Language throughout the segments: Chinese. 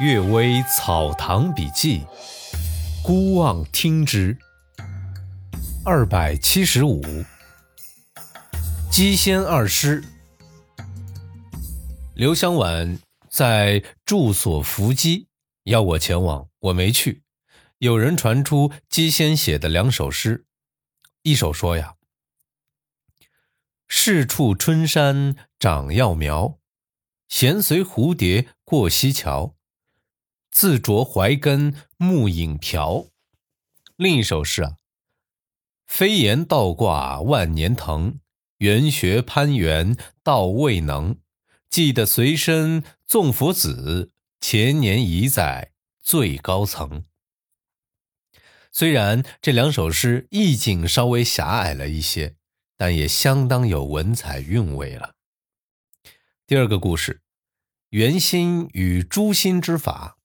《岳微草堂笔记》，孤望听之。二百七十五，鸡仙二师。刘香婉在住所伏击，邀我前往，我没去。有人传出鸡仙写的两首诗，一首说呀：“是处春山长药苗，闲随蝴蝶过溪桥。”自着怀根暮影瓢。另一首诗啊，飞檐倒挂万年藤，圆学攀援道未能。记得随身纵佛子，前年已在最高层。虽然这两首诗意境稍微狭隘了一些，但也相当有文采韵味了。第二个故事，圆心与诛心之法。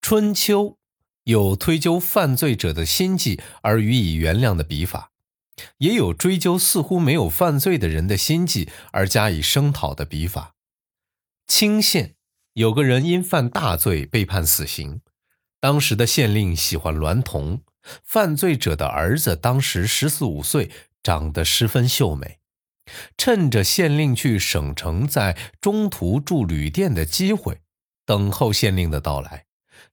春秋有推究犯罪者的心计而予以原谅的笔法，也有追究似乎没有犯罪的人的心计而加以声讨的笔法。清县有个人因犯大罪被判死刑，当时的县令喜欢娈童，犯罪者的儿子当时十四五岁，长得十分秀美，趁着县令去省城，在中途住旅店的机会，等候县令的到来。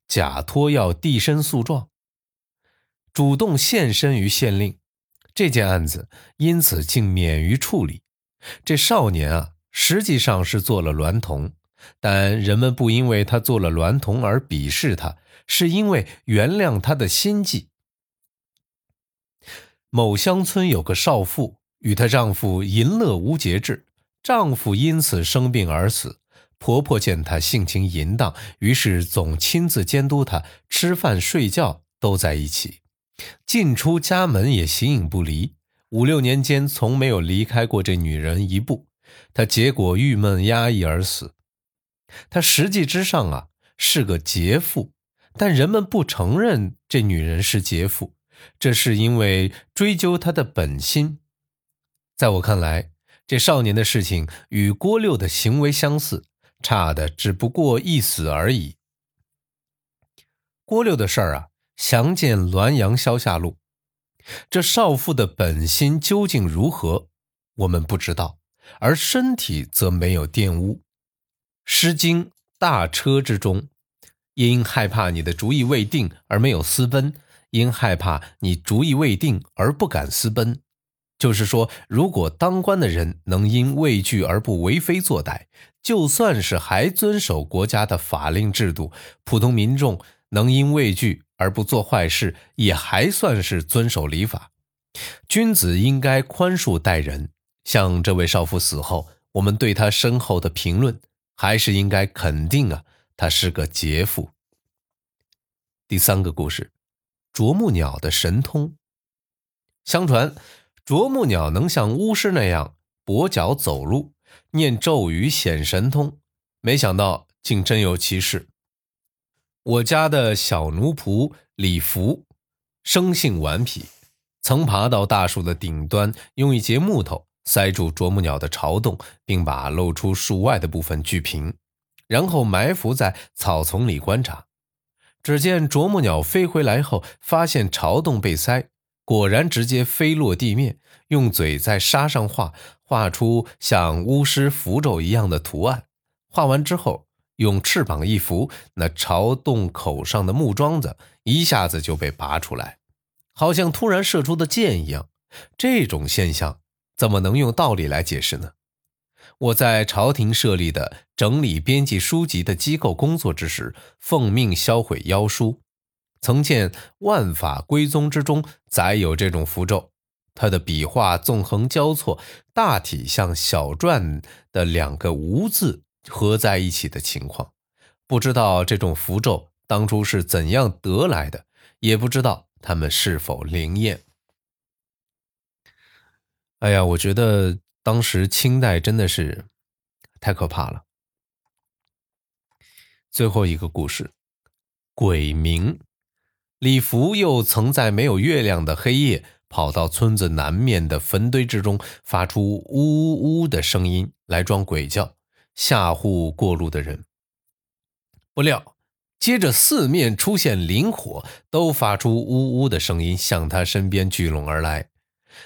假托要递身诉状，主动献身于县令，这件案子因此竟免于处理。这少年啊，实际上是做了娈童，但人们不因为他做了娈童而鄙视他，是因为原谅他的心计。某乡村有个少妇，与她丈夫淫乐无节制，丈夫因此生病而死。婆婆见她性情淫荡，于是总亲自监督她吃饭、睡觉都在一起，进出家门也形影不离。五六年间，从没有离开过这女人一步。她结果郁闷压抑而死。她实际之上啊是个劫妇，但人们不承认这女人是劫妇，这是因为追究她的本心。在我看来，这少年的事情与郭六的行为相似。差的只不过一死而已。郭六的事儿啊，详见《滦阳消夏录》。这少妇的本心究竟如何，我们不知道，而身体则没有玷污。《诗经·大车》之中，因害怕你的主意未定而没有私奔，因害怕你主意未定而不敢私奔。就是说，如果当官的人能因畏惧而不为非作歹，就算是还遵守国家的法令制度，普通民众能因畏惧而不做坏事，也还算是遵守礼法。君子应该宽恕待人。像这位少妇死后，我们对她身后的评论，还是应该肯定啊，她是个劫妇。第三个故事，啄木鸟的神通。相传。啄木鸟能像巫师那样跛脚走路、念咒语显神通，没想到竟真有其事。我家的小奴仆李福，生性顽皮，曾爬到大树的顶端，用一截木头塞住啄木鸟的巢洞，并把露出树外的部分锯平，然后埋伏在草丛里观察。只见啄木鸟飞回来后，发现巢洞被塞。果然直接飞落地面，用嘴在沙上画，画出像巫师符咒一样的图案。画完之后，用翅膀一拂，那朝洞口上的木桩子一下子就被拔出来，好像突然射出的箭一样。这种现象怎么能用道理来解释呢？我在朝廷设立的整理编辑书籍的机构工作之时，奉命销毁妖书。曾见《万法归宗》之中载有这种符咒，它的笔画纵横交错，大体像小篆的两个“无”字合在一起的情况。不知道这种符咒当初是怎样得来的，也不知道它们是否灵验。哎呀，我觉得当时清代真的是太可怕了。最后一个故事，鬼鸣。李福又曾在没有月亮的黑夜，跑到村子南面的坟堆之中，发出呜呜的声音来装鬼叫，吓唬过路的人。不料，接着四面出现灵火，都发出呜呜的声音，向他身边聚拢而来。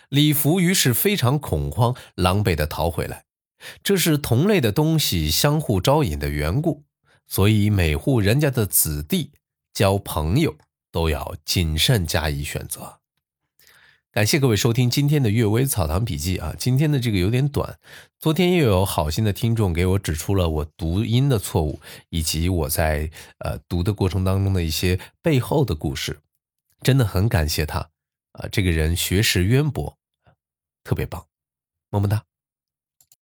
李福于是非常恐慌，狼狈地逃回来。这是同类的东西相互招引的缘故，所以每户人家的子弟交朋友都要谨慎加以选择。感谢各位收听今天的《阅微草堂笔记》啊，今天的这个有点短。昨天又有好心的听众给我指出了我读音的错误，以及我在呃读的过程当中的一些背后的故事，真的很感谢他啊，这个人学识渊博，特别棒，么么哒。